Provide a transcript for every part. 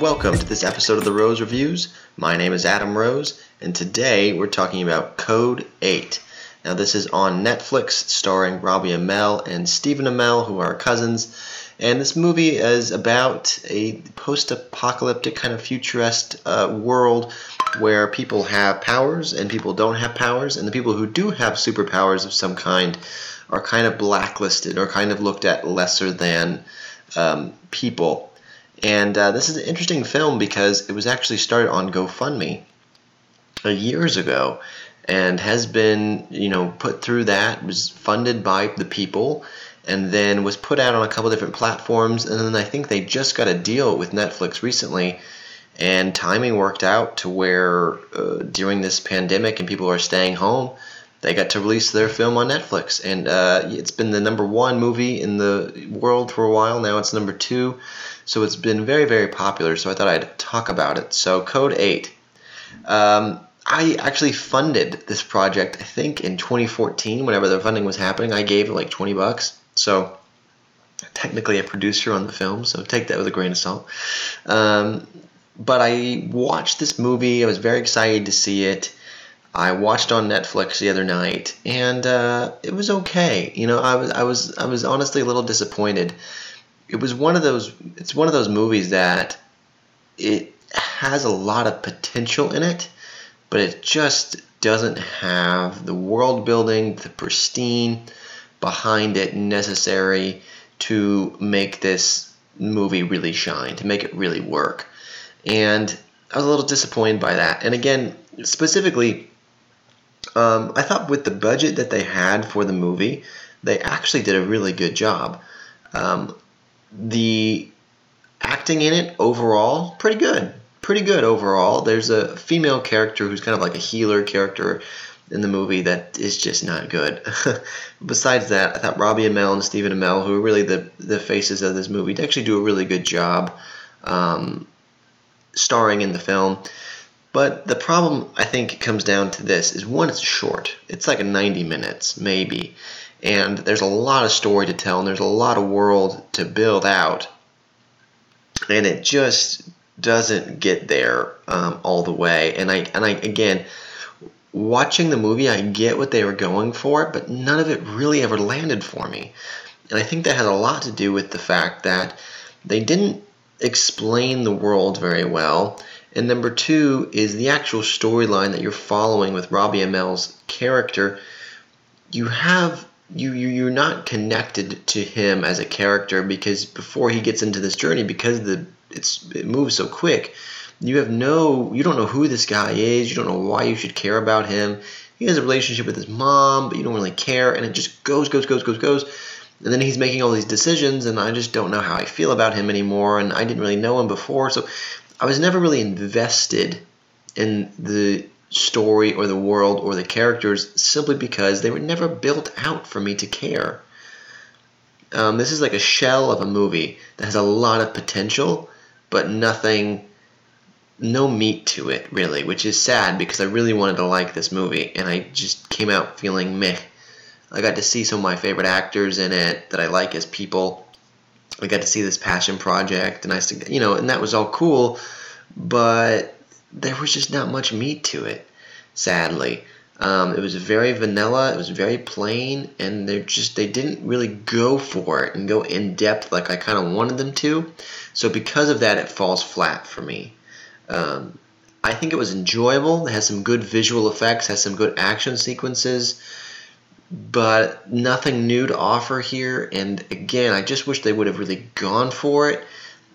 welcome to this episode of the Rose Reviews. My name is Adam Rose, and today we're talking about Code 8. Now, this is on Netflix, starring Robbie Amell and Stephen Amell, who are cousins. And this movie is about a post apocalyptic kind of futurist uh, world where people have powers and people don't have powers, and the people who do have superpowers of some kind are kind of blacklisted or kind of looked at lesser than um, people. And uh, this is an interesting film because it was actually started on GoFundMe years ago and has been, you know, put through that, was funded by the people, and then was put out on a couple different platforms. And then I think they just got a deal with Netflix recently. And timing worked out to where uh, during this pandemic and people are staying home, they got to release their film on Netflix. And uh, it's been the number one movie in the world for a while. Now it's number two. So it's been very, very popular. So I thought I'd talk about it. So, Code 8. Um, I actually funded this project, I think, in 2014, whenever the funding was happening. I gave it like 20 bucks. So, technically a producer on the film, so take that with a grain of salt. Um, but I watched this movie. I was very excited to see it. I watched on Netflix the other night, and uh, it was okay. You know, I was I was I was honestly a little disappointed it was one of those it's one of those movies that it has a lot of potential in it, but it just doesn't have the world building, the pristine behind it necessary to make this movie really shine, to make it really work. And I was a little disappointed by that. And again, specifically, um, I thought with the budget that they had for the movie, they actually did a really good job. Um, the acting in it overall pretty good. Pretty good overall. There's a female character who's kind of like a healer character in the movie that is just not good. Besides that i thought robbie amell and stephen amell who are really the, the faces of this movie they actually do a really good job um, starring in the film but the problem i think comes down to this is one it's short. It's like a 90 minutes maybe. And there's a lot of story to tell and there's a lot of world to build out. And it just doesn't get there um, all the way. And i and i again watching the movie i get what they were going for but none of it really ever landed for me. And i think that has a lot to do with the fact that they didn't explain the world very well and number two is the actual storyline that you're following with robbie amell's character. You have you, you you're not connected to him as a character because before he gets into this journey because the it's it moves so quick you have no you don't know who this guy is. You don't know why you should care about him. He has a relationship with his mom but you don't really care. And it just goes goes goes goes goes. And then he's making all these decisions and i just don't know how i feel about him anymore and i didn't really know him before. So i was never really invested in the story or the world or the characters simply because they were never built out for me to care. Um, this is like a shell of a movie that has a lot of potential, but nothing, no meat to it really, which is sad because I really wanted to like this movie and I just came out feeling meh. I got to see some of my favorite actors in it that I like as people. I got to see this passion project and I, you know, and that was all cool, but there was just not much meat to it, sadly. Um, it was very vanilla. It was very plain, and they just they didn't really go for it and go in depth like I kind of wanted them to. So because of that, it falls flat for me. Um, I think it was enjoyable. It has some good visual effects, has some good action sequences, but nothing new to offer here. And again, I just wish they would have really gone for it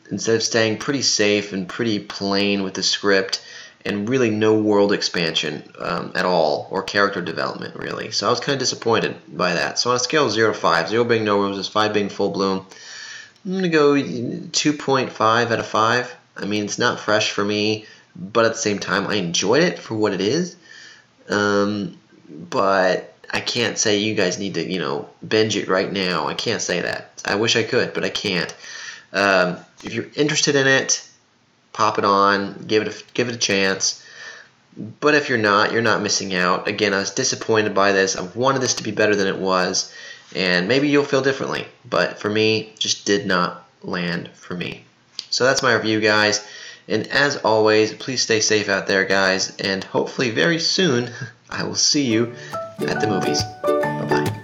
instead of staying pretty safe and pretty plain with the script and really no world expansion um, at all or character development really. So I was kind of disappointed by that. So on a scale of 0 to 5, 0 being no roses, 5 being full bloom, I'm going to go 2.5 out of 5. I mean, it's not fresh for me, but at the same time, I enjoyed it for what it is. Um, but I can't say you guys need to, you know, binge it right now. I can't say that. I wish I could, but I can't. Um, if you're interested in it, pop it on, give it a, give it a chance. But if you're not, you're not missing out. Again, I was disappointed by this. I wanted this to be better than it was, and maybe you'll feel differently. But for me, just did not land for me. So that's my review, guys. And as always, please stay safe out there, guys, and hopefully very soon I will see you at the movies. Bye bye.